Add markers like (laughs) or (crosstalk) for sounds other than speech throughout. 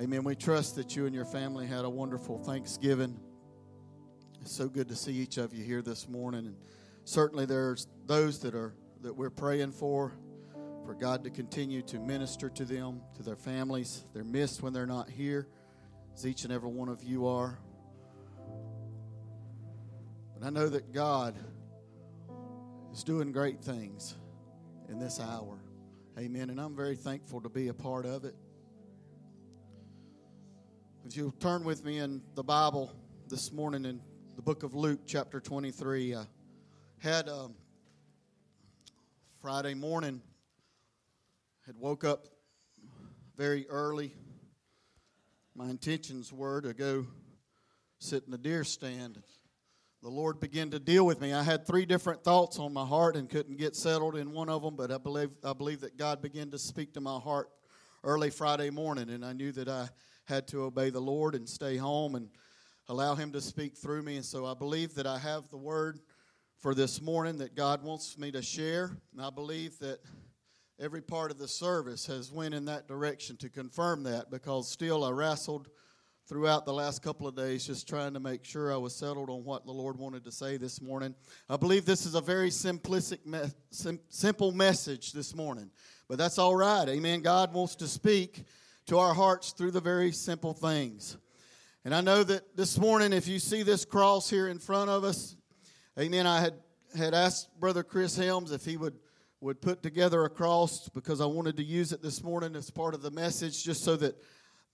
Amen. We trust that you and your family had a wonderful Thanksgiving. It's so good to see each of you here this morning. And certainly there's those that are that we're praying for, for God to continue to minister to them, to their families. They're missed when they're not here, as each and every one of you are. But I know that God is doing great things in this hour. Amen. And I'm very thankful to be a part of it. If you'll turn with me in the Bible this morning in the book of Luke, chapter 23, I had um, Friday morning, had woke up very early. My intentions were to go sit in the deer stand the Lord began to deal with me. I had three different thoughts on my heart and couldn't get settled in one of them, but I believe, I believe that God began to speak to my heart early Friday morning, and I knew that I had to obey the Lord and stay home and allow Him to speak through me. And so I believe that I have the word for this morning that God wants me to share, and I believe that every part of the service has went in that direction to confirm that because still I wrestled throughout the last couple of days just trying to make sure I was settled on what the Lord wanted to say this morning. I believe this is a very simplistic, me- sim- simple message this morning, but that's all right. Amen. God wants to speak to our hearts through the very simple things. And I know that this morning, if you see this cross here in front of us, amen, I had, had asked Brother Chris Helms if he would, would put together a cross because I wanted to use it this morning as part of the message just so that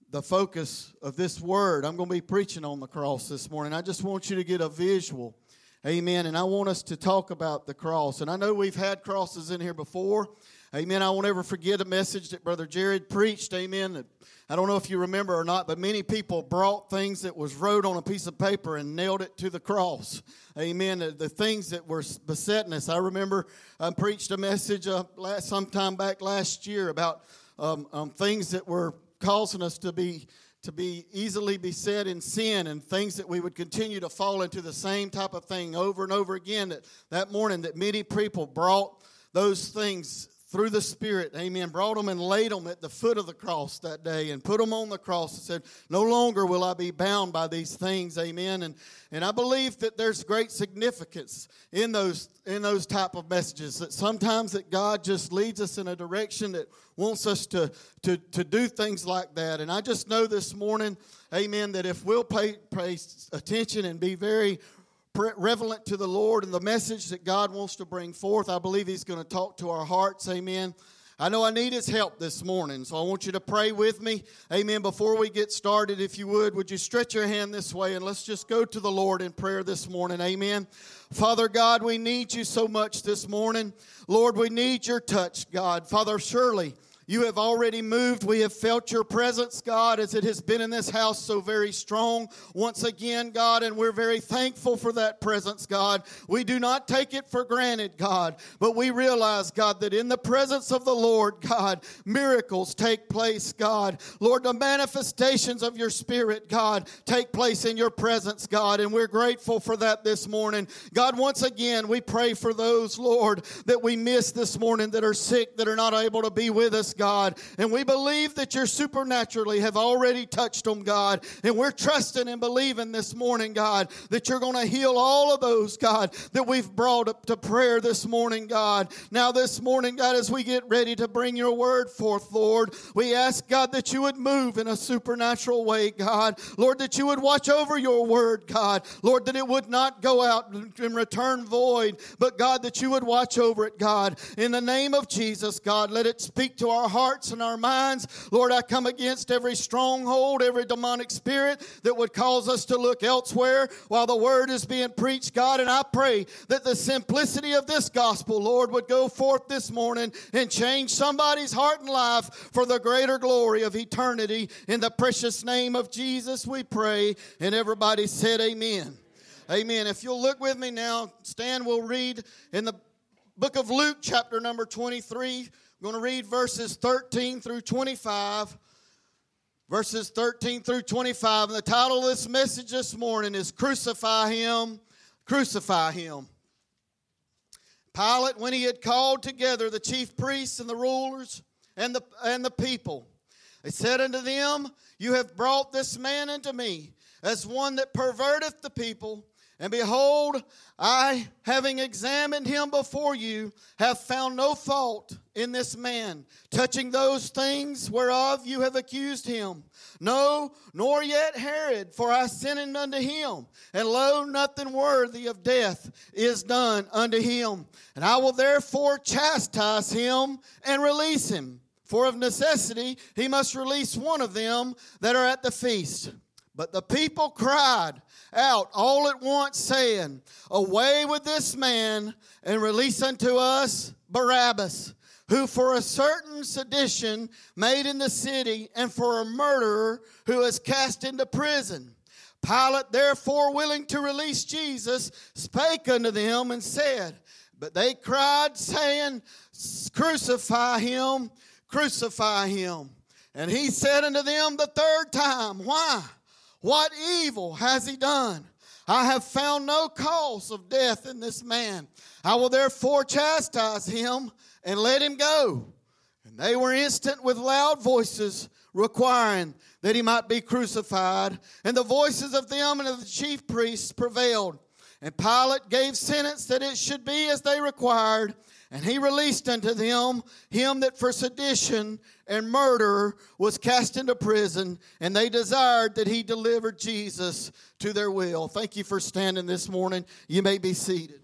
the focus of this word. I'm going to be preaching on the cross this morning. I just want you to get a visual. Amen. And I want us to talk about the cross. And I know we've had crosses in here before. Amen. I won't ever forget a message that Brother Jared preached. Amen. I don't know if you remember or not, but many people brought things that was wrote on a piece of paper and nailed it to the cross. Amen. The things that were besetting us. I remember I preached a message uh, last, sometime back last year about um, um, things that were causing us to be to be easily beset in sin and things that we would continue to fall into the same type of thing over and over again that that morning that many people brought those things through the Spirit, amen, brought them and laid them at the foot of the cross that day and put them on the cross and said, No longer will I be bound by these things, amen. And, and I believe that there's great significance in those, in those type of messages, that sometimes that God just leads us in a direction that wants us to, to, to do things like that. And I just know this morning, amen, that if we'll pay, pay attention and be very relevant to the Lord and the message that God wants to bring forth. I believe He's going to talk to our hearts. Amen. I know I need His help this morning, so I want you to pray with me. Amen. Before we get started, if you would, would you stretch your hand this way and let's just go to the Lord in prayer this morning. Amen. Father God, we need you so much this morning. Lord, we need your touch, God. Father, surely. You have already moved. We have felt your presence, God, as it has been in this house so very strong once again, God, and we're very thankful for that presence, God. We do not take it for granted, God, but we realize, God, that in the presence of the Lord, God, miracles take place, God. Lord, the manifestations of your Spirit, God, take place in your presence, God, and we're grateful for that this morning. God, once again, we pray for those, Lord, that we miss this morning that are sick, that are not able to be with us, God. And we believe that you're supernaturally have already touched them, God. And we're trusting and believing this morning, God, that you're going to heal all of those, God, that we've brought up to prayer this morning, God. Now, this morning, God, as we get ready to bring your word forth, Lord, we ask, God, that you would move in a supernatural way, God. Lord, that you would watch over your word, God. Lord, that it would not go out and return void, but God, that you would watch over it, God. In the name of Jesus, God, let it speak to our our hearts and our minds. Lord, I come against every stronghold, every demonic spirit that would cause us to look elsewhere while the word is being preached, God. And I pray that the simplicity of this gospel, Lord, would go forth this morning and change somebody's heart and life for the greater glory of eternity. In the precious name of Jesus, we pray. And everybody said, Amen. Amen. If you'll look with me now, Stan will read in the book of Luke, chapter number 23. I'm going to read verses 13 through 25. Verses 13 through 25. And the title of this message this morning is Crucify Him, Crucify Him. Pilate, when he had called together the chief priests and the rulers and the, and the people, They said unto them, You have brought this man unto me as one that perverteth the people. And behold, I, having examined him before you, have found no fault in this man, touching those things whereof you have accused him. No, nor yet Herod, for I sent unto him. And lo, nothing worthy of death is done unto him. And I will therefore chastise him and release him. For of necessity he must release one of them that are at the feast. But the people cried out all at once, saying, Away with this man, and release unto us Barabbas, who for a certain sedition made in the city, and for a murderer who is cast into prison. Pilate, therefore, willing to release Jesus, spake unto them and said, But they cried, saying, Crucify him, crucify him. And he said unto them the third time, Why? What evil has he done? I have found no cause of death in this man. I will therefore chastise him and let him go. And they were instant with loud voices, requiring that he might be crucified. And the voices of them and of the chief priests prevailed. And Pilate gave sentence that it should be as they required. And he released unto them him that for sedition and murder was cast into prison, and they desired that he deliver Jesus to their will. Thank you for standing this morning. You may be seated.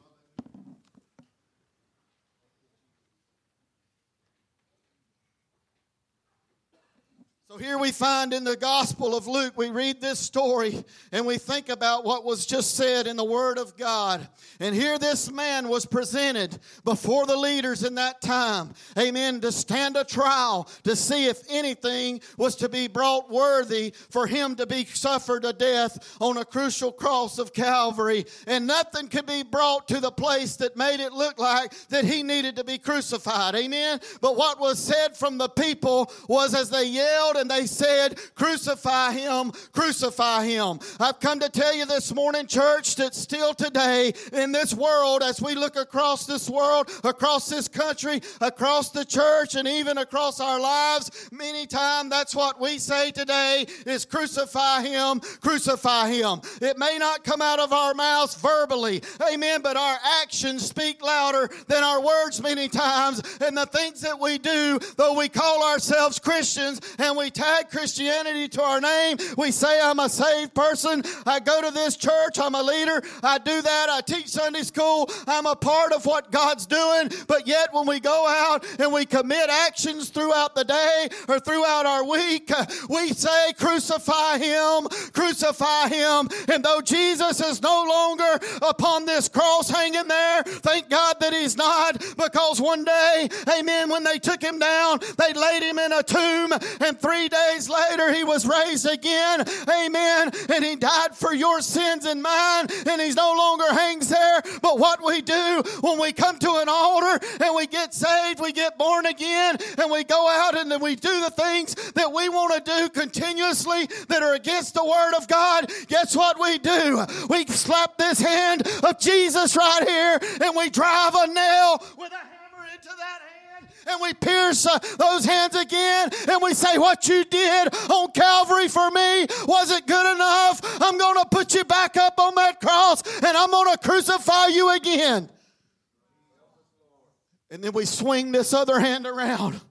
So here we find in the Gospel of Luke, we read this story and we think about what was just said in the Word of God. And here this man was presented before the leaders in that time, amen, to stand a trial to see if anything was to be brought worthy for him to be suffered a death on a crucial cross of Calvary. And nothing could be brought to the place that made it look like that he needed to be crucified, amen. But what was said from the people was as they yelled and they said, Crucify him, crucify him. I've come to tell you this morning, church, that still today in this world, as we look across this world, across this country, across the church, and even across our lives, many times that's what we say today is crucify him, crucify him. It may not come out of our mouths verbally, amen, but our actions speak louder than our words many times. And the things that we do, though we call ourselves Christians and we tag Christianity to our name. We say, I'm a saved person. I go to this church. I'm a leader. I do that. I teach Sunday school. I'm a part of what God's doing. But yet, when we go out and we commit actions throughout the day or throughout our week, we say, Crucify him, crucify him. And though Jesus is no longer upon this cross hanging there, thank God that he's not, because one day, amen, when they took him down, they laid him in a tomb, and three Three days later, he was raised again. Amen. And he died for your sins and mine, and he's no longer hangs there. But what we do when we come to an altar and we get saved, we get born again, and we go out and then we do the things that we want to do continuously that are against the Word of God, guess what we do? We slap this hand of Jesus right here and we drive a nail with a hammer into that hand and we pierce uh, those hands again and we say, What you did on Calvary for me, wasn't good enough? I'm going to put you back up on that cross and I'm going to crucify you again. And then we swing this other hand around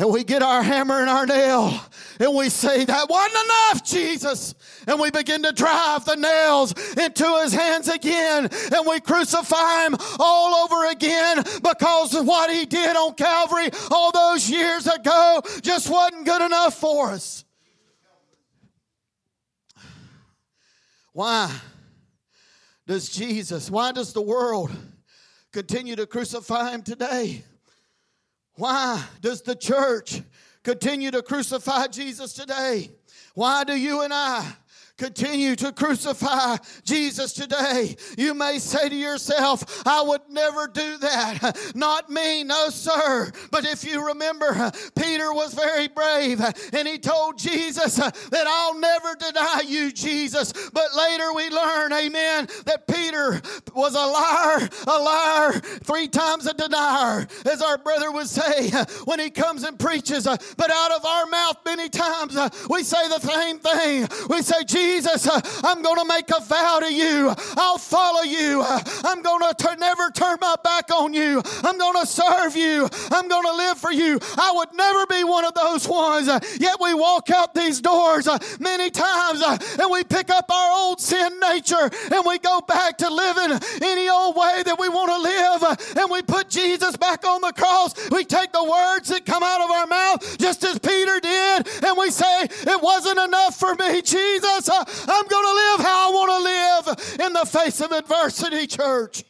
and we get our hammer and our nail and we say, That wasn't enough, Jesus. And we begin to drive the nails into his hands again and we crucify him all over again because of what he did on Calvary all those years ago just wasn't good enough for us. Why does Jesus, why does the world continue to crucify him today? Why does the church continue to crucify Jesus today? Why do you and I continue to crucify Jesus today. You may say to yourself, I would never do that. Not me, no, sir. But if you remember, Peter was very brave and he told Jesus that I'll never deny you, Jesus. But later we learn, amen, that Peter was a liar, a liar, three times a denier, as our brother would say when he comes and preaches. But out of our mouth, many times we say the same thing. We say, Jesus, Uh, I'm going to make a vow to you. I'll follow you. I'm going to never turn my back on you. I'm going to serve you. I'm going to live for you. I would never be one of those ones. Uh, yet we walk out these doors uh, many times and we pick up our old sin nature and we go back to living any old way that we want to live and we put Jesus back on the cross. We take the words that come out of our mouth just as Peter did and we say, It wasn't enough for me, Jesus. I'm going to live how I want to live in the face of adversity, church.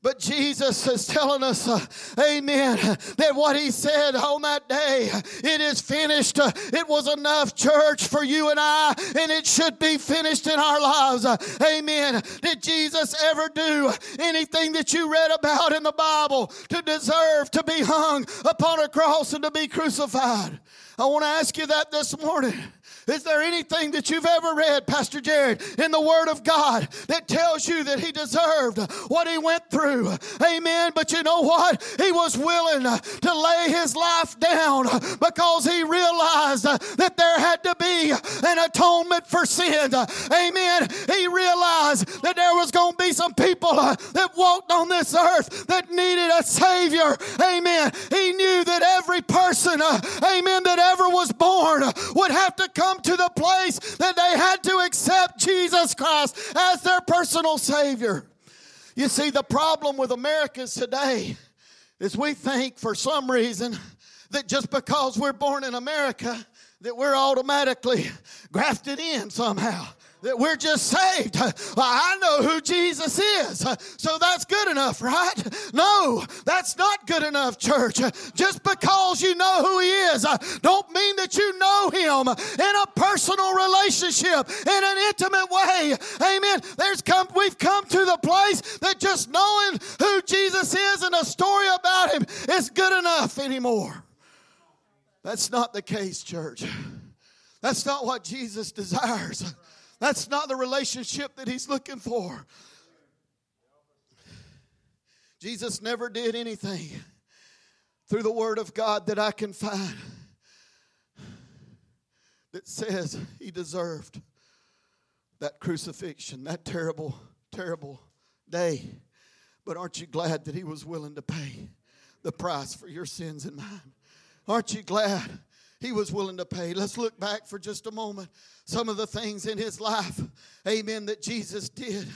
But Jesus is telling us, uh, amen, that what he said on that day, it is finished. Uh, it was enough, church, for you and I, and it should be finished in our lives. Uh, amen. Did Jesus ever do anything that you read about in the Bible to deserve to be hung upon a cross and to be crucified? I want to ask you that this morning. Is there anything that you've ever read, Pastor Jared, in the Word of God that tells you that he deserved what he went through? Amen. But you know what? He was willing to lay his life down because he realized that there had to be an atonement for sin. Amen. He realized that there was going to be some people that walked on this earth that needed a Savior. Amen. He knew that every person, amen, that ever was born would have to come come to the place that they had to accept Jesus Christ as their personal Savior. You see, the problem with Americans today is we think for some reason that just because we're born in America, that we're automatically grafted in somehow that we're just saved. I know who Jesus is, so that's good enough, right? No, that's not good enough, church. Just because you know who He is, uh, don't mean that you know Him in a personal relationship, in an intimate way. Amen. There's come, we've come to the place that just knowing who Jesus is and a story about Him is good enough anymore. That's not the case, church. That's not what Jesus desires. That's not the relationship that he's looking for. Jesus never did anything through the Word of God that I can find that says he deserved that crucifixion, that terrible, terrible day. But aren't you glad that he was willing to pay the price for your sins and mine? Aren't you glad he was willing to pay? Let's look back for just a moment some of the things in his life, amen, that Jesus did.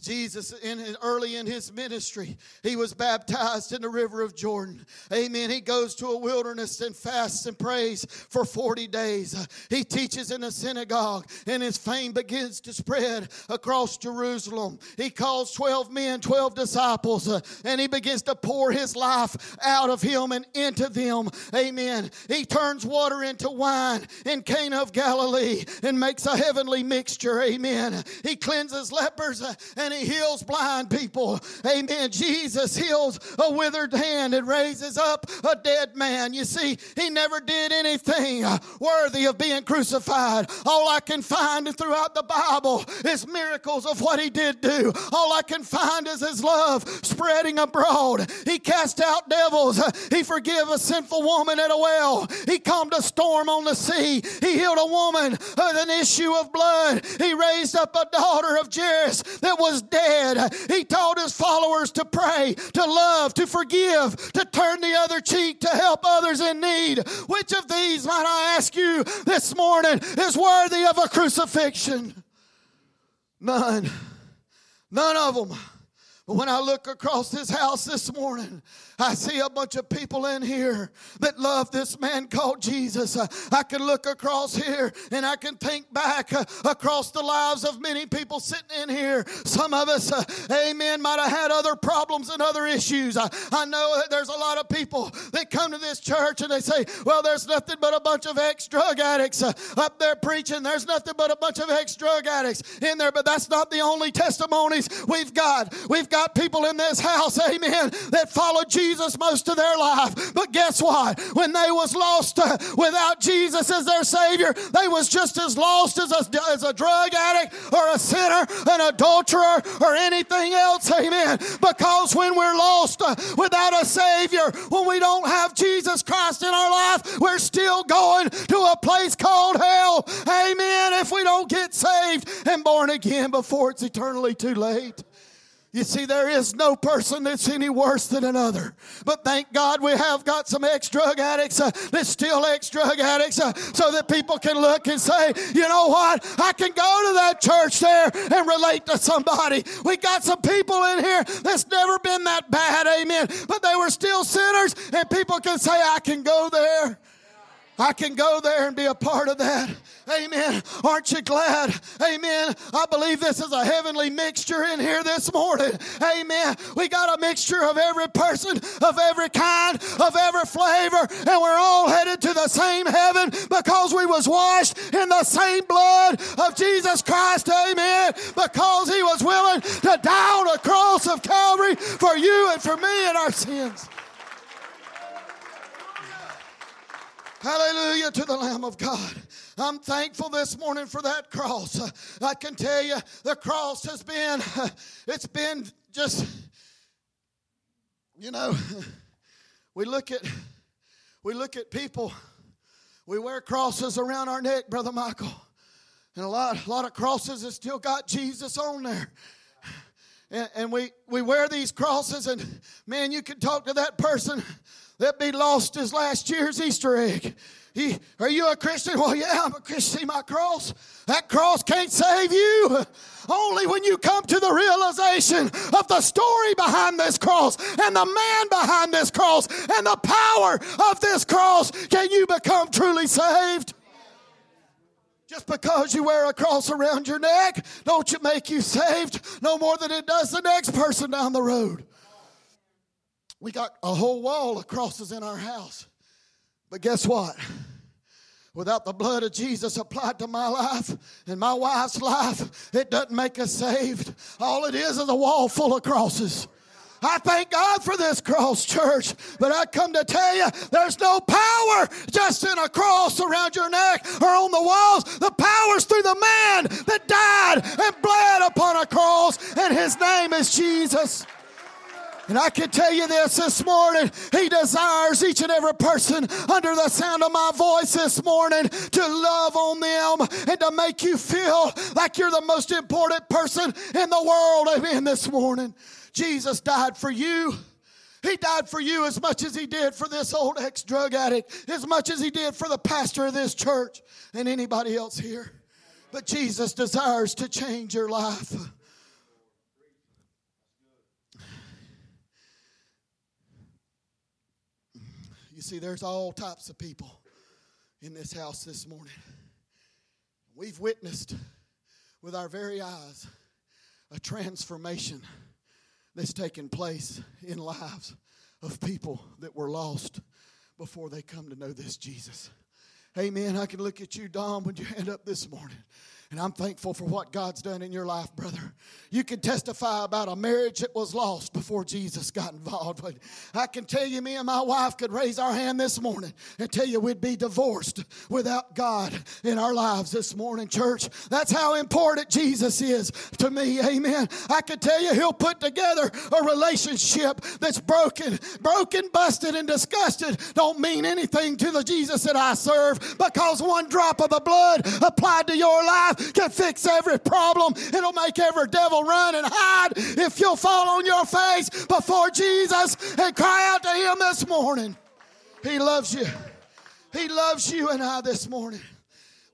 Jesus, in early in his ministry, he was baptized in the river of Jordan. Amen. He goes to a wilderness and fasts and prays for 40 days. He teaches in a synagogue, and his fame begins to spread across Jerusalem. He calls 12 men, 12 disciples, uh, and he begins to pour his life out of him and into them. Amen. He turns water into wine in Cana of Galilee and makes a heavenly mixture. Amen. He cleanses lepers uh, and and he heals blind people. Amen. Jesus heals a withered hand and raises up a dead man. You see, he never did anything worthy of being crucified. All I can find throughout the Bible is miracles of what he did do. All I can find is his love spreading abroad. He cast out devils. He forgave a sinful woman at a well. He calmed a storm on the sea. He healed a woman with an issue of blood. He raised up a daughter of Jairus that was dead. He taught his followers to pray, to love, to forgive, to turn the other cheek, to help others in need. Which of these, might I ask you this morning, is worthy of a crucifixion? None. None of them. But when I look across this house this morning, I see a bunch of people in here that love this man called Jesus. Uh, I can look across here and I can think back uh, across the lives of many people sitting in here. Some of us, uh, amen, might have had other problems and other issues. I, know that there's a lot of people that come to this church and they say, well, there's nothing but a bunch of ex drug addicts up there preaching. There's nothing but a bunch of ex drug addicts in there, but that's not the only testimonies we've got. We've got people in this house, amen, that follow Jesus most of their life. But guess what? When they was lost uh, without Jesus as their Savior, they was just as lost as a, as a drug addict or a sinner, an adulterer, or anything else, amen. Because when we're lost uh, without a Savior, when we don't have Jesus Christ in our life, we're still going to a place called hell, amen, if we don't get saved and born again before it's eternally too late. You see, there is no person that's any worse than another. But thank God we have got some ex drug addicts uh, that's still ex drug addicts uh, so that people can look and say, you know what? I can go to that church there and relate to somebody. We got some people in here that's never been that bad, amen. But they were still sinners, and people can say, I can go there. I can go there and be a part of that. Amen. Aren't you glad? Amen. I believe this is a heavenly mixture in here this morning. Amen. We got a mixture of every person, of every kind, of every flavor, and we're all headed to the same heaven because we was washed in the same blood of Jesus Christ. Amen. Because he was willing to die on a cross of Calvary for you and for me and our sins. Hallelujah to the Lamb of God. I'm thankful this morning for that cross. I can tell you the cross has been, it's been just, you know, we look at, we look at people, we wear crosses around our neck, Brother Michael. And a lot, a lot of crosses that still got Jesus on there. And, and we, we wear these crosses, and man, you can talk to that person that be lost as last year's Easter egg. He, are you a Christian? Well, yeah, I'm a Christian. See my cross? That cross can't save you. Only when you come to the realization of the story behind this cross and the man behind this cross and the power of this cross can you become truly saved. Just because you wear a cross around your neck, don't you make you saved no more than it does the next person down the road. We got a whole wall of crosses in our house. But guess what? Without the blood of Jesus applied to my life and my wife's life, it doesn't make us saved. All it is is a wall full of crosses. I thank God for this cross, church. But I come to tell you, there's no power just in a cross around your neck or on the walls. The power's through the man that died and bled upon a cross, and his name is Jesus. And I can tell you this this morning, He desires each and every person under the sound of my voice this morning to love on them and to make you feel like you're the most important person in the world. Amen. This morning, Jesus died for you. He died for you as much as he did for this old ex drug addict, as much as he did for the pastor of this church and anybody else here. But Jesus desires to change your life. You see, there's all types of people in this house this morning. We've witnessed with our very eyes a transformation that's taken place in lives of people that were lost before they come to know this Jesus. Amen. I can look at you, Don, when you hand up this morning. And I'm thankful for what God's done in your life, brother. You can testify about a marriage that was lost before Jesus got involved. But I can tell you, me and my wife could raise our hand this morning and tell you we'd be divorced without God in our lives this morning, church. That's how important Jesus is to me. Amen. I can tell you he'll put together a relationship that's broken, broken, busted, and disgusted. Don't mean anything to the Jesus that I serve because one drop of the blood applied to your life can fix every problem. It'll make every devil run and hide if you'll fall on your face before Jesus and cry out to Him this morning. He loves you. He loves you and I this morning.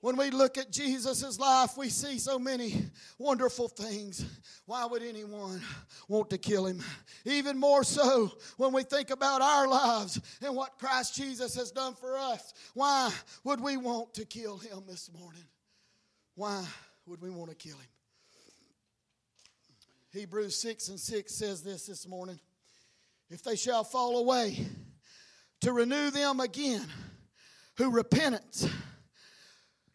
When we look at Jesus' life, we see so many wonderful things. Why would anyone want to kill him? Even more so when we think about our lives and what Christ Jesus has done for us. Why would we want to kill him this morning? Why would we want to kill him? Hebrews 6 and 6 says this this morning If they shall fall away, to renew them again who repentance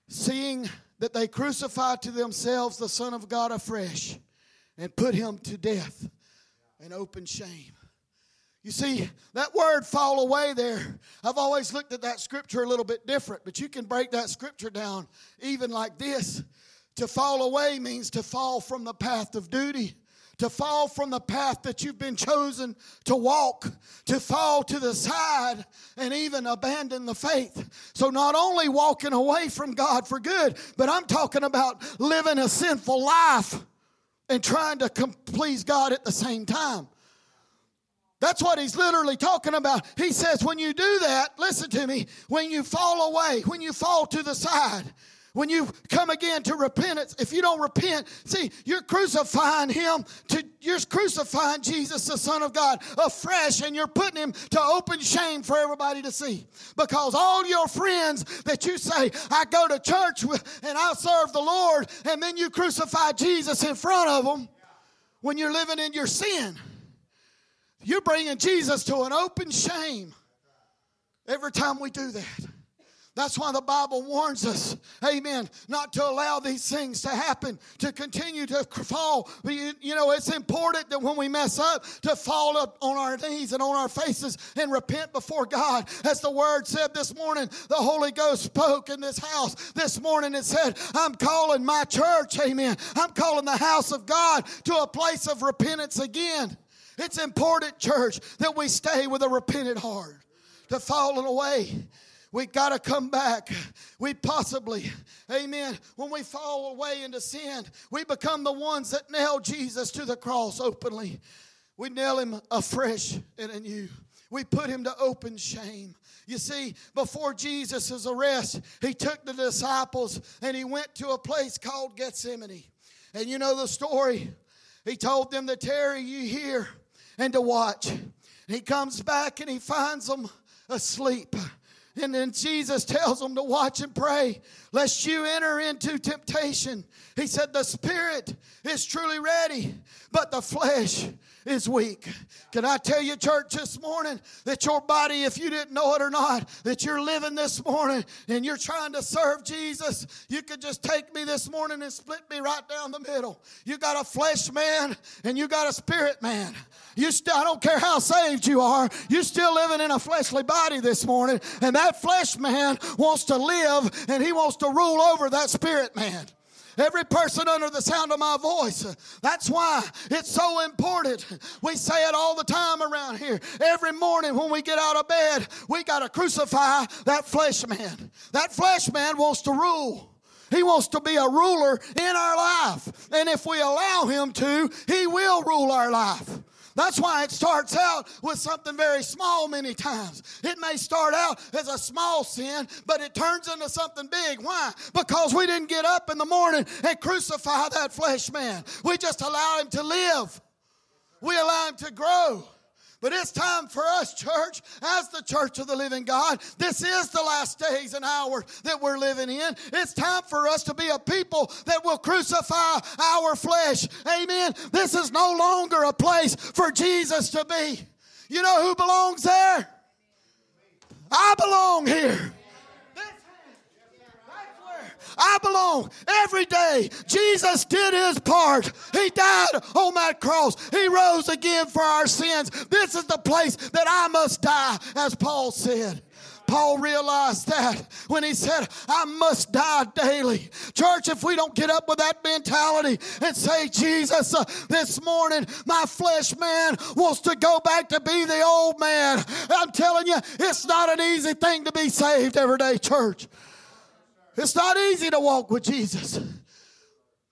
seeing that they crucify to themselves the Son of God afresh and put him to death and open shame. You see, that word fall away there, I've always looked at that scripture a little bit different, but you can break that scripture down even like this. To fall away means to fall from the path of duty to fall from the path that you've been chosen to walk, to fall to the side and even abandon the faith. So, not only walking away from God for good, but I'm talking about living a sinful life and trying to please God at the same time. That's what he's literally talking about. He says, when you do that, listen to me, when you fall away, when you fall to the side, when you come again to repentance, if you don't repent, see, you're crucifying him to you're crucifying Jesus, the Son of God, afresh, and you're putting him to open shame for everybody to see. Because all your friends that you say, I go to church with and I serve the Lord, and then you crucify Jesus in front of them when you're living in your sin. You're bringing Jesus to an open shame every time we do that. That's why the Bible warns us, amen, not to allow these things to happen, to continue to fall. You, know, it's important that when we mess up, to fall up on our knees and on our faces and repent before God. As the word said this morning, the Holy Ghost spoke in this house this morning and said, I'm calling my church, amen. I'm calling the house of God to a place of repentance again. It's important, church, that we stay with a repentant heart, to falling away we got to come back. We possibly, amen, when we fall away into sin, we become the ones that nail Jesus to the cross openly. We nail him afresh and anew. We put him to open shame. You see, before Jesus' arrest, he took the disciples and he went to a place called Gethsemane. And you know the story. He told them to tarry you here and to watch. he comes back and he finds them asleep. And then Jesus tells them to watch and pray, lest you enter into temptation. He said, The spirit is truly ready, but the flesh is weak. Can I tell you, church, this morning that your body, if you didn't know it or not, that you're living this morning and you're trying to serve Jesus, you could just take me this morning and split me right down the middle. You got a flesh man and you got a spirit man. You still, I don't care how saved you are, you're still living in a fleshly body this morning, and that flesh man wants to live and he wants to rule over that spirit man. Every person under the sound of my voice. That's why it's so important. We say it all the time around here. Every morning when we get out of bed, we got to crucify that flesh man. That flesh man wants to rule. He wants to be a ruler in our life. And if we allow him to, he will rule our life. That's why it starts out with something very small many times. It may start out as a small sin, but it turns into something big. Why? Because we didn't get up in the morning and crucify that flesh man. We just allow him to live, we allow him to grow. But it's time for us, church, as the church of the living God. This is the last days and hours that we're living in. It's time for us to be a people that will crucify our flesh. Amen. This is no longer a place for Jesus to be. You know who belongs there? I belong here. I belong every day. Jesus did his part. He died on that cross. He rose again for our sins. This is the place that I must die, as Paul said. Paul realized that when he said, I must die daily. Church, if we don't get up with that mentality and say, Jesus, uh, this morning my flesh man wants to go back to be the old man, I'm telling you, it's not an easy thing to be saved every day, church. It's not easy to walk with Jesus.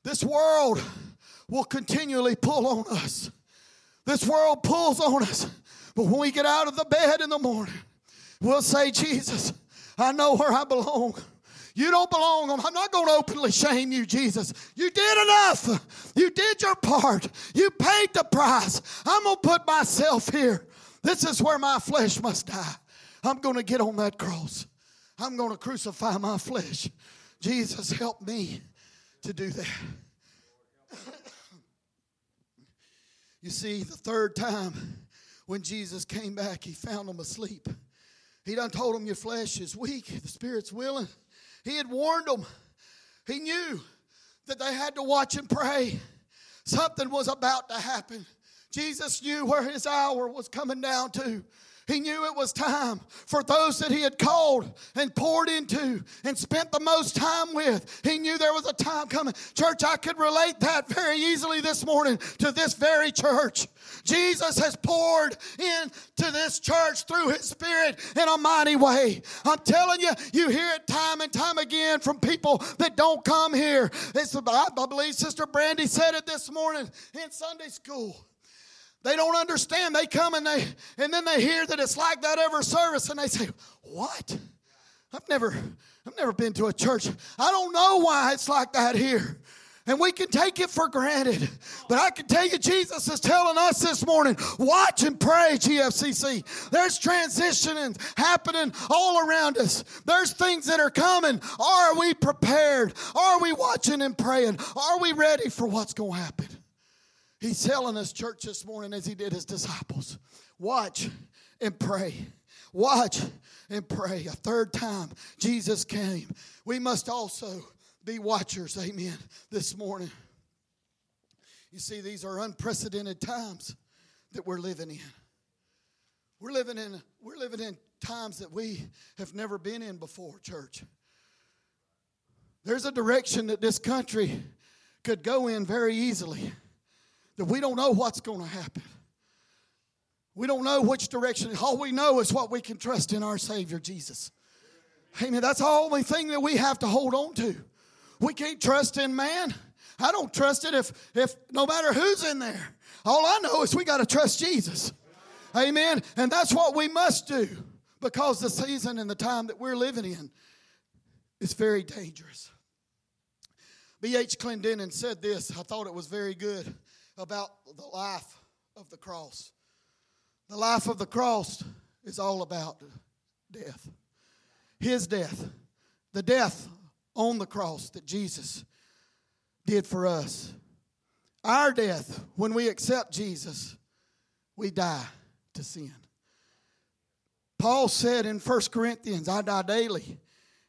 This world will continually pull on us. This world pulls on us. But when we get out of the bed in the morning, we'll say, Jesus, I know where I belong. You don't belong. I'm not going to openly shame you, Jesus. You did enough. You did your part. You paid the price. I'm going to put myself here. This is where my flesh must die. I'm going to get on that cross. I'm going to crucify my flesh. Jesus, help me to do that. (coughs) you see, the third time when Jesus came back, he found them asleep. He done told them your flesh is weak, the spirit's willing. He had warned them. He knew that they had to watch and pray. Something was about to happen. Jesus knew where his hour was coming down to. He knew it was time for those that he had called and poured into and spent the most time with. He knew there was a time coming. Church, I could relate that very easily this morning to this very church. Jesus has poured into this church through his spirit in a mighty way. I'm telling you, you hear it time and time again from people that don't come here. It's, I believe Sister Brandy said it this morning in Sunday school. They don't understand. They come and they and then they hear that it's like that every service and they say, "What? I've never I've never been to a church. I don't know why it's like that here." And we can take it for granted. But I can tell you, Jesus is telling us this morning watch and pray, GFCC. There's transitioning happening all around us. There's things that are coming. Are we prepared? Are we watching and praying? Are we ready for what's going to happen? He's telling us, church, this morning, as he did his disciples watch and pray. Watch and pray. A third time, Jesus came. We must also be watchers, amen, this morning. You see, these are unprecedented times that we're living in. We're living in, we're living in times that we have never been in before, church. There's a direction that this country could go in very easily that we don't know what's going to happen. We don't know which direction. All we know is what we can trust in our Savior Jesus. Amen. That's the only thing that we have to hold on to. We can't trust in man. I don't trust it if, if no matter who's in there. All I know is we got to trust Jesus. Amen. And that's what we must do because the season and the time that we're living in is very dangerous. B.H. Clendennen said this. I thought it was very good about the life of the cross. The life of the cross is all about death. His death. The death on the cross that Jesus did for us. Our death, when we accept Jesus, we die to sin. Paul said in 1 Corinthians, I die daily.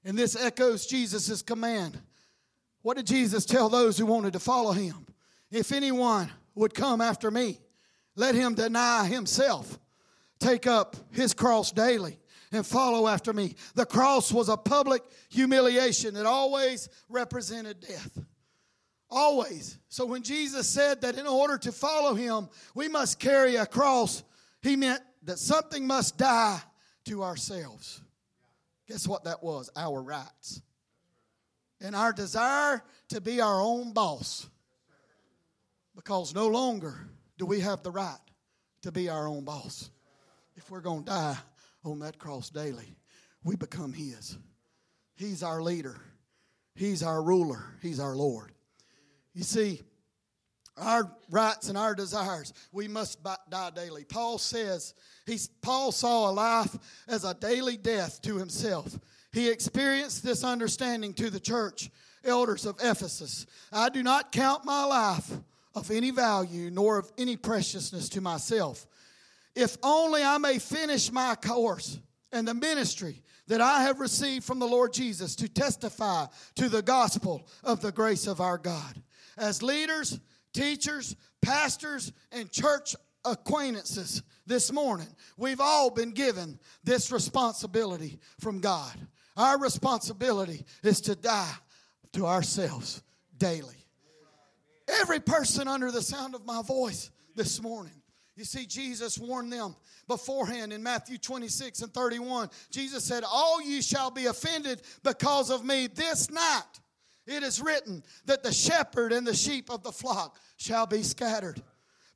And this echoes Jesus' command. What did Jesus tell those who wanted to follow him? If anyone would come after me, let him deny himself, take up his cross daily, and follow after me. The cross was a public humiliation that always represented death. Always. So when Jesus said that in order to follow him, we must carry a cross, he meant that something must die to ourselves. Guess what that was? Our rights. And our desire to be our own boss. Because no longer do we have the right to be our own boss. If we're going to die on that cross daily, we become His. He's our leader, He's our ruler, He's our Lord. You see, our rights and our desires, we must die daily. Paul says, he's, Paul saw a life as a daily death to himself. He experienced this understanding to the church elders of Ephesus. I do not count my life of any value nor of any preciousness to myself. If only I may finish my course and the ministry that I have received from the Lord Jesus to testify to the gospel of the grace of our God. As leaders, teachers, pastors, and church acquaintances this morning, we've all been given this responsibility from God. Our responsibility is to die to ourselves daily. Every person under the sound of my voice this morning. You see, Jesus warned them beforehand in Matthew 26 and 31. Jesus said, All ye shall be offended because of me this night. It is written that the shepherd and the sheep of the flock shall be scattered.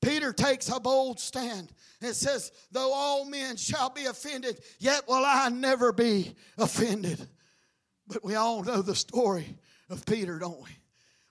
Peter takes a bold stand and says, Though all men shall be offended, yet will I never be offended. But we all know the story of Peter, don't we?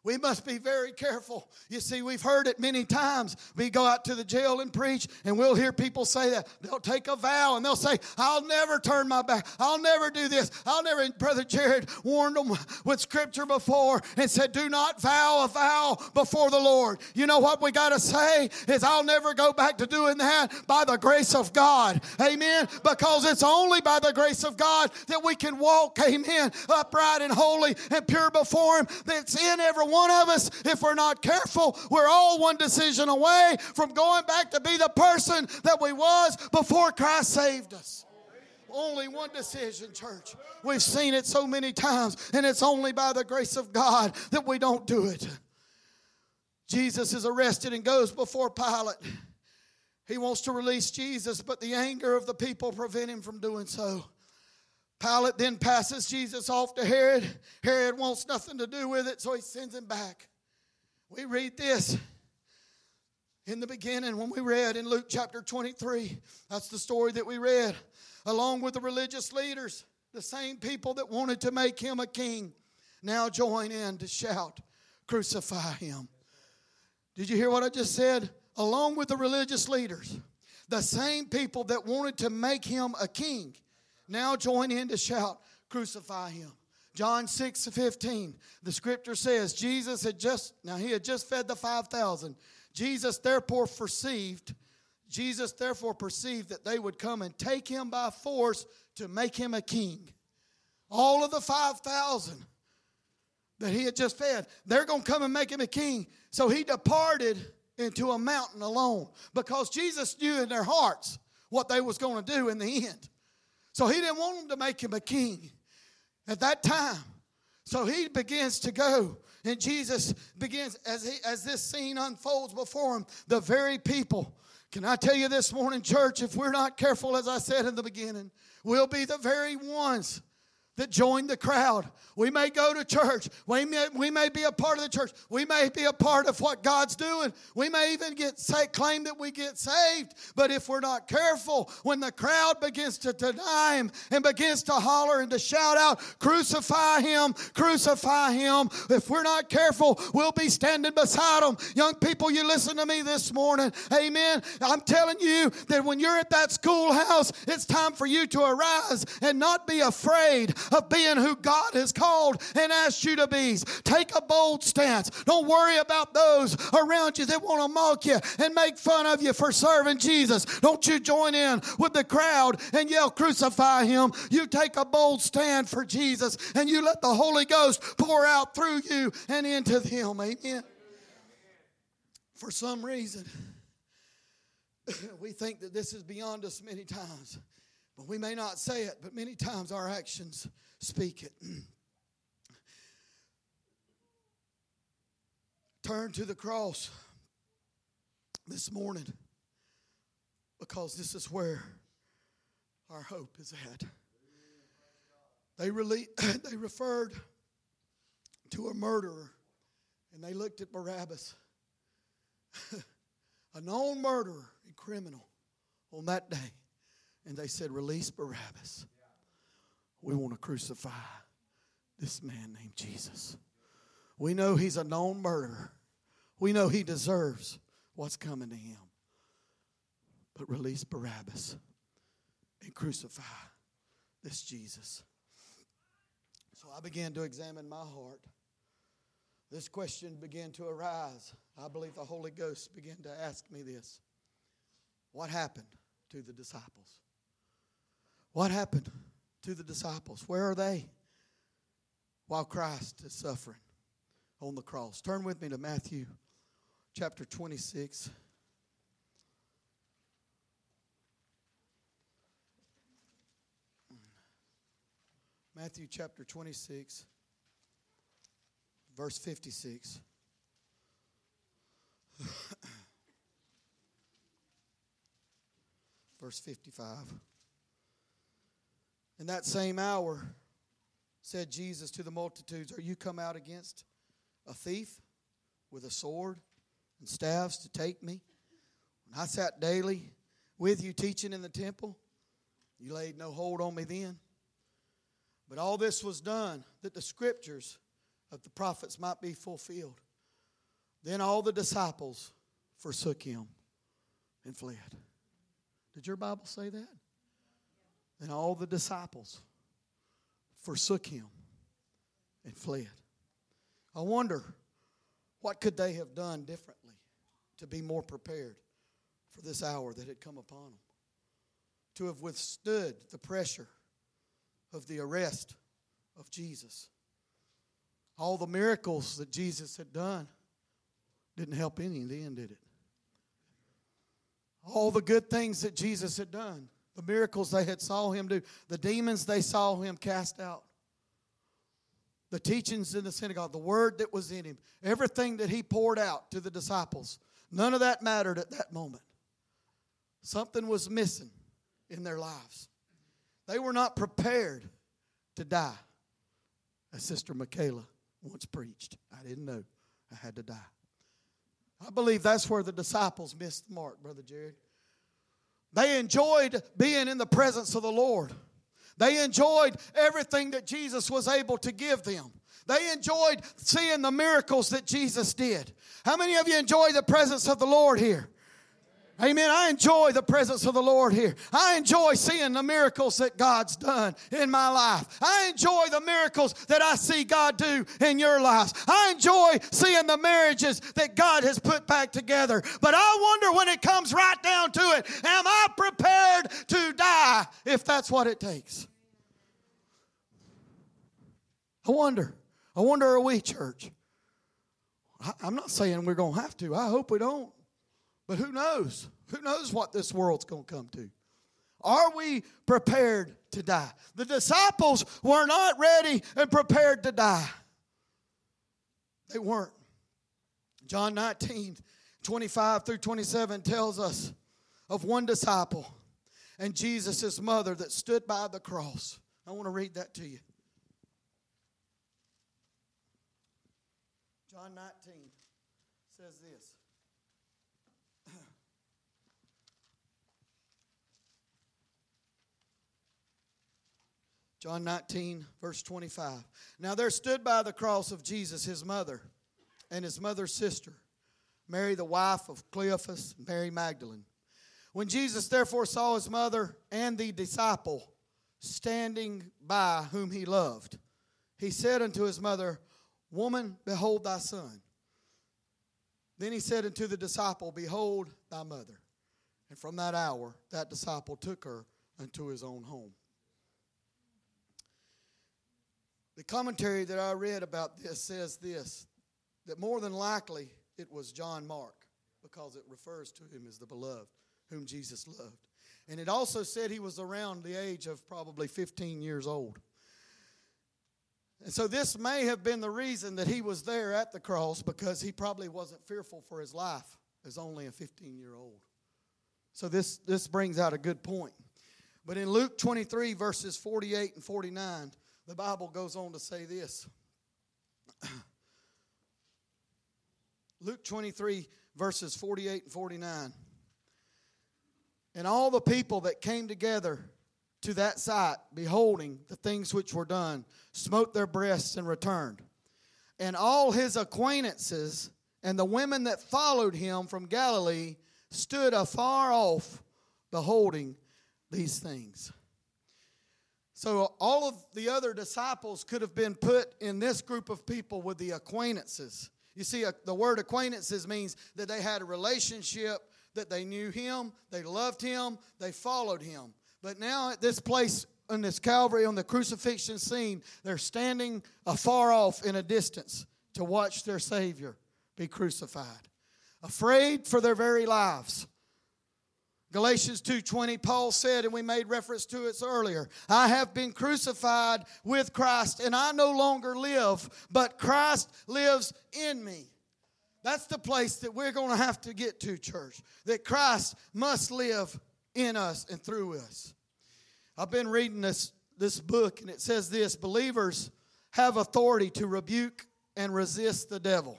We must be very careful. You see, we've heard it many times. We go out to the jail and preach, and we'll hear people say that. They'll take a vow and they'll say, I'll never turn my back. I'll never do this. I'll never. And Brother Jared warned them with scripture before and said, Do not vow a vow before the Lord. You know what we got to say is, I'll never go back to doing that by the grace of God. Amen. Because it's only by the grace of God that we can walk, amen, upright and holy and pure before Him. That's in every one of us, if we're not careful, we're all one decision away from going back to be the person that we was before Christ saved us. Only one decision, church. We've seen it so many times, and it's only by the grace of God that we don't do it. Jesus is arrested and goes before Pilate. He wants to release Jesus, but the anger of the people prevent him from doing so. Pilate then passes Jesus off to Herod. Herod wants nothing to do with it, so he sends him back. We read this in the beginning when we read in Luke chapter 23. That's the story that we read. Along with the religious leaders, the same people that wanted to make him a king now join in to shout, Crucify him. Did you hear what I just said? Along with the religious leaders, the same people that wanted to make him a king now join in to shout, Crucify him. John 6 15, the scripture says, Jesus had just, now he had just fed the 5,000. Jesus therefore perceived, Jesus therefore perceived that they would come and take him by force to make him a king. All of the 5,000 that he had just fed, they're going to come and make him a king. So he departed into a mountain alone because Jesus knew in their hearts what they was going to do in the end. So he didn't want them to make him a king at that time. So he begins to go. And Jesus begins, as, he, as this scene unfolds before him, the very people. Can I tell you this morning, church, if we're not careful, as I said in the beginning, we'll be the very ones that join the crowd. We may go to church. We may, we may be a part of the church. We may be a part of what God's doing. We may even get say, claim that we get saved. But if we're not careful, when the crowd begins to deny Him and begins to holler and to shout out, "Crucify Him! Crucify Him!" If we're not careful, we'll be standing beside them. Young people, you listen to me this morning. Amen. I'm telling you that when you're at that schoolhouse, it's time for you to arise and not be afraid of being who God has called and asked you to be. Take a bold stance. Don't worry about those around you that want to mock you and make fun of you for serving Jesus. Don't you join in with the crowd and yell, Crucify him. You take a bold stand for Jesus and you let the Holy Ghost pour out through you and into them. Amen. For some reason, (laughs) we think that this is beyond us many times. But we may not say it, but many times our actions speak it. (clears throat) Turn to the cross this morning because this is where our hope is at. They, really, (clears throat) they referred to a murderer and they looked at Barabbas, (laughs) a known murderer and criminal on that day. And they said, Release Barabbas. We want to crucify this man named Jesus. We know he's a known murderer. We know he deserves what's coming to him. But release Barabbas and crucify this Jesus. So I began to examine my heart. This question began to arise. I believe the Holy Ghost began to ask me this What happened to the disciples? What happened to the disciples? Where are they while Christ is suffering on the cross? Turn with me to Matthew chapter 26. Matthew chapter 26, verse 56. (coughs) verse 55. In that same hour, said Jesus to the multitudes, Are you come out against a thief with a sword and staffs to take me? When I sat daily with you teaching in the temple, you laid no hold on me then. But all this was done that the scriptures of the prophets might be fulfilled. Then all the disciples forsook him and fled. Did your Bible say that? Then all the disciples forsook him and fled. I wonder what could they have done differently to be more prepared for this hour that had come upon them? To have withstood the pressure of the arrest of Jesus. All the miracles that Jesus had done didn't help any in the did it? All the good things that Jesus had done, the miracles they had saw him do, the demons they saw him cast out, the teachings in the synagogue, the word that was in him, everything that he poured out to the disciples, none of that mattered at that moment. Something was missing in their lives. They were not prepared to die, as Sister Michaela once preached. I didn't know I had to die. I believe that's where the disciples missed the mark, Brother Jared. They enjoyed being in the presence of the Lord. They enjoyed everything that Jesus was able to give them. They enjoyed seeing the miracles that Jesus did. How many of you enjoy the presence of the Lord here? Amen. I enjoy the presence of the Lord here. I enjoy seeing the miracles that God's done in my life. I enjoy the miracles that I see God do in your lives. I enjoy seeing the marriages that God has put back together. But I wonder when it comes right down to it, am I prepared to die if that's what it takes? I wonder. I wonder, are we, church? I'm not saying we're going to have to. I hope we don't. But who knows? Who knows what this world's going to come to? Are we prepared to die? The disciples were not ready and prepared to die. They weren't. John 19, 25 through 27 tells us of one disciple and Jesus' mother that stood by the cross. I want to read that to you. John 19 says this. John 19, verse 25. Now there stood by the cross of Jesus his mother and his mother's sister, Mary, the wife of Cleophas, Mary Magdalene. When Jesus therefore saw his mother and the disciple standing by whom he loved, he said unto his mother, Woman, behold thy son. Then he said unto the disciple, Behold thy mother. And from that hour, that disciple took her unto his own home. The commentary that I read about this says this that more than likely it was John Mark because it refers to him as the beloved, whom Jesus loved. And it also said he was around the age of probably 15 years old. And so this may have been the reason that he was there at the cross because he probably wasn't fearful for his life as only a 15 year old. So this, this brings out a good point. But in Luke 23, verses 48 and 49, the Bible goes on to say this (clears throat) Luke 23, verses 48 and 49. And all the people that came together to that sight, beholding the things which were done, smote their breasts and returned. And all his acquaintances and the women that followed him from Galilee stood afar off, beholding these things. So all of the other disciples could have been put in this group of people with the acquaintances. You see, uh, the word acquaintances means that they had a relationship, that they knew him, they loved him, they followed him. But now at this place on this Calvary, on the crucifixion scene, they're standing afar off in a distance to watch their Savior be crucified, afraid for their very lives. Galatians 2:20 Paul said and we made reference to it earlier I have been crucified with Christ and I no longer live but Christ lives in me. That's the place that we're going to have to get to church. That Christ must live in us and through us. I've been reading this this book and it says this believers have authority to rebuke and resist the devil.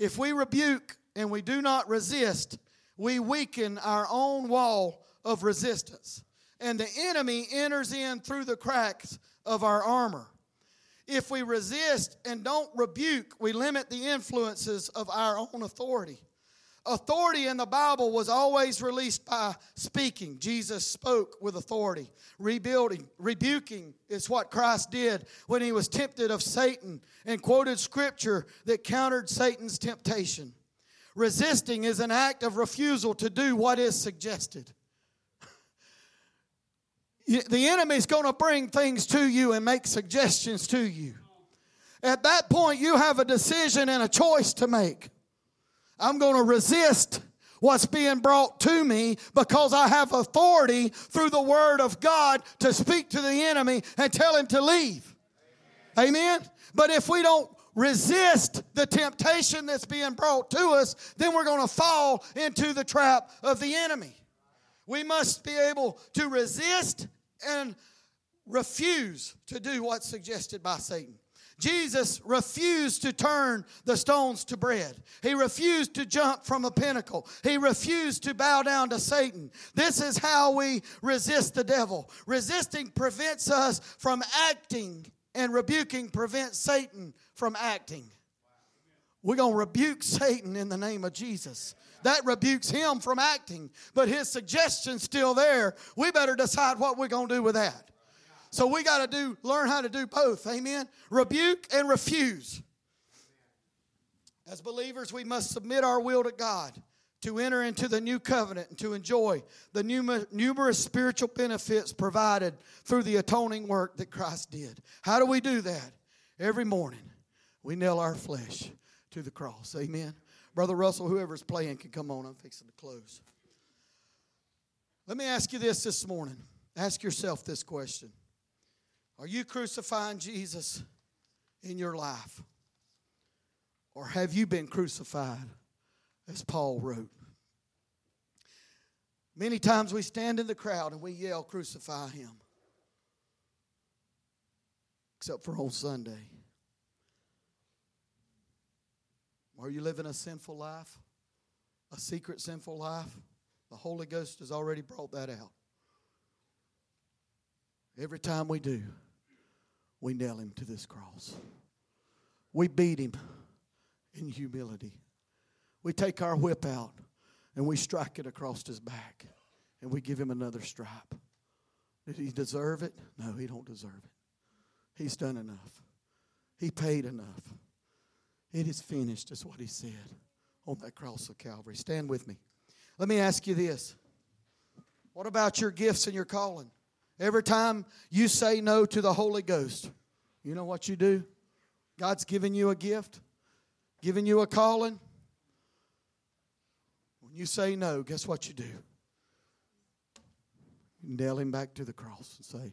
If we rebuke and we do not resist, we weaken our own wall of resistance. and the enemy enters in through the cracks of our armor. If we resist and don't rebuke, we limit the influences of our own authority. Authority in the Bible was always released by speaking. Jesus spoke with authority. Rebuilding, rebuking is what Christ did when he was tempted of Satan and quoted scripture that countered Satan's temptation. Resisting is an act of refusal to do what is suggested. (laughs) The enemy's going to bring things to you and make suggestions to you. At that point, you have a decision and a choice to make. I'm going to resist what's being brought to me because I have authority through the Word of God to speak to the enemy and tell him to leave. Amen. Amen? But if we don't resist the temptation that's being brought to us, then we're going to fall into the trap of the enemy. We must be able to resist and refuse to do what's suggested by Satan. Jesus refused to turn the stones to bread. He refused to jump from a pinnacle. He refused to bow down to Satan. This is how we resist the devil. Resisting prevents us from acting, and rebuking prevents Satan from acting. We're going to rebuke Satan in the name of Jesus. That rebukes him from acting, but his suggestion's still there. We better decide what we're going to do with that. So we got to do learn how to do both. Amen. Rebuke and refuse. As believers, we must submit our will to God to enter into the new covenant and to enjoy the numerous spiritual benefits provided through the atoning work that Christ did. How do we do that? Every morning, we nail our flesh to the cross. Amen. Brother Russell, whoever's playing can come on. I'm fixing to close. Let me ask you this this morning. Ask yourself this question are you crucifying Jesus in your life? Or have you been crucified, as Paul wrote? Many times we stand in the crowd and we yell, Crucify him. Except for on Sunday. Are you living a sinful life? A secret sinful life? The Holy Ghost has already brought that out. Every time we do, we nail him to this cross. We beat him in humility. We take our whip out and we strike it across his back and we give him another stripe. Did he deserve it? No, he don't deserve it. He's done enough. He paid enough. It is finished, is what he said on that cross of Calvary. Stand with me. Let me ask you this. What about your gifts and your calling? Every time you say no to the Holy Ghost, you know what you do? God's given you a gift, given you a calling. When you say no, guess what you do? You nail him back to the cross and say,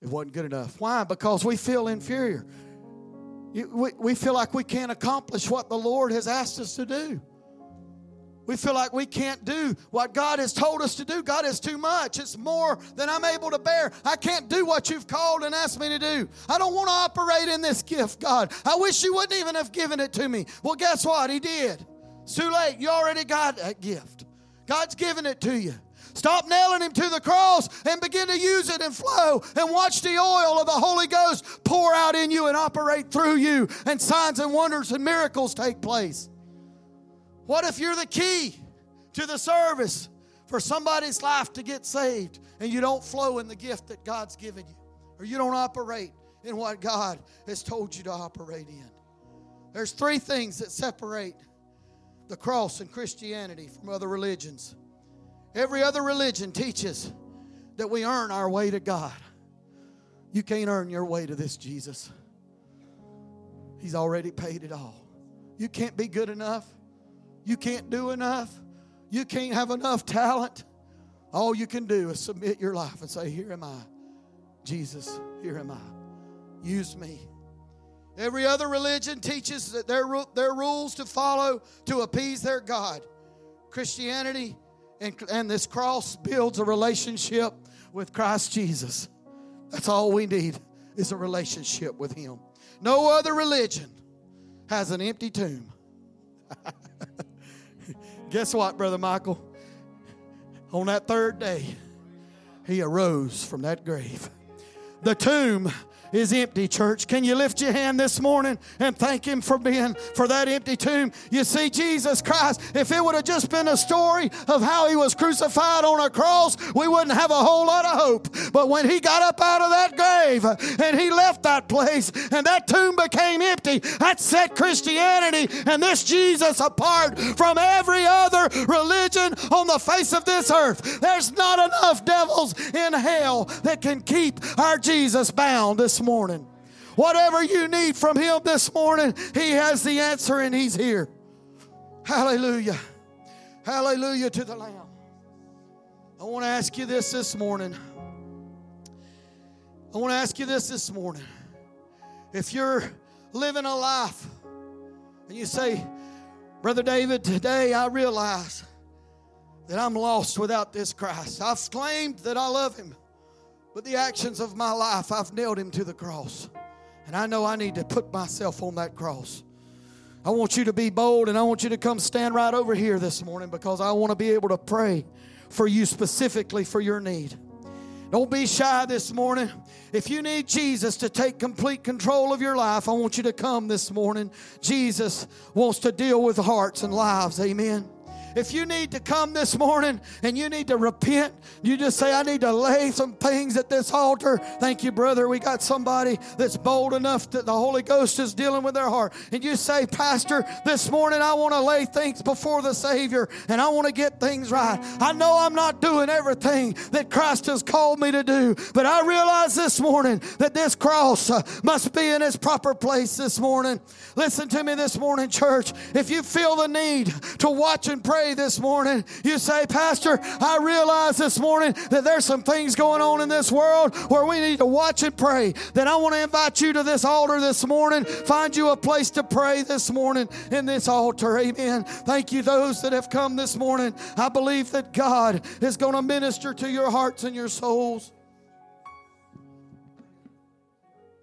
it wasn't good enough. Why? Because we feel inferior. We, we feel like we can't accomplish what the Lord has asked us to do. We feel like we can't do what God has told us to do. God is too much. It's more than I'm able to bear. I can't do what you've called and asked me to do. I don't want to operate in this gift, God. I wish you wouldn't even have given it to me. Well, guess what? He did. It's too late. You already got that gift. God's given it to you. Stop nailing him to the cross and begin to use it and flow and watch the oil of the Holy Ghost pour out in you and operate through you and signs and wonders and miracles take place. What if you're the key to the service for somebody's life to get saved and you don't flow in the gift that God's given you or you don't operate in what God has told you to operate in? There's three things that separate the cross and Christianity from other religions. Every other religion teaches that we earn our way to God. You can't earn your way to this Jesus. He's already paid it all. You can't be good enough. You can't do enough. You can't have enough talent. All you can do is submit your life and say, Here am I. Jesus, here am I. Use me. Every other religion teaches that their, their rules to follow to appease their God. Christianity and, and this cross builds a relationship with Christ Jesus. That's all we need is a relationship with Him. No other religion has an empty tomb. (laughs) Guess what, Brother Michael? On that third day, he arose from that grave. The tomb is empty, church. Can you lift your hand this morning and thank Him for being for that empty tomb? You see, Jesus Christ, if it would have just been a story of how He was crucified on a cross, we wouldn't have a whole lot of hope. But when He got up out of that grave and He left that place and that tomb became empty, that set Christianity and this Jesus apart from every other religion on the face of this earth. There's not enough devils in hell that can keep our Jesus bound this morning. Whatever you need from Him this morning, He has the answer and He's here. Hallelujah. Hallelujah to the Lamb. I want to ask you this this morning. I want to ask you this this morning. If you're living a life and you say, Brother David, today I realize that I'm lost without this Christ. I've claimed that I love Him. But the actions of my life, I've nailed him to the cross. And I know I need to put myself on that cross. I want you to be bold and I want you to come stand right over here this morning because I want to be able to pray for you specifically for your need. Don't be shy this morning. If you need Jesus to take complete control of your life, I want you to come this morning. Jesus wants to deal with hearts and lives. Amen. If you need to come this morning and you need to repent, you just say, I need to lay some things at this altar. Thank you, brother. We got somebody that's bold enough that the Holy Ghost is dealing with their heart. And you say, Pastor, this morning I want to lay things before the Savior and I want to get things right. I know I'm not doing everything that Christ has called me to do, but I realize this morning that this cross uh, must be in its proper place this morning. Listen to me this morning, church. If you feel the need to watch and pray, pray this morning, you say, Pastor, I realize this morning that there's some things going on in this world where we need to watch and pray. Then I want to invite you to this altar this morning. Find you a place to pray this morning in this altar. Amen. Thank you, those that have come this morning. I believe that God is going to minister to your hearts and your souls.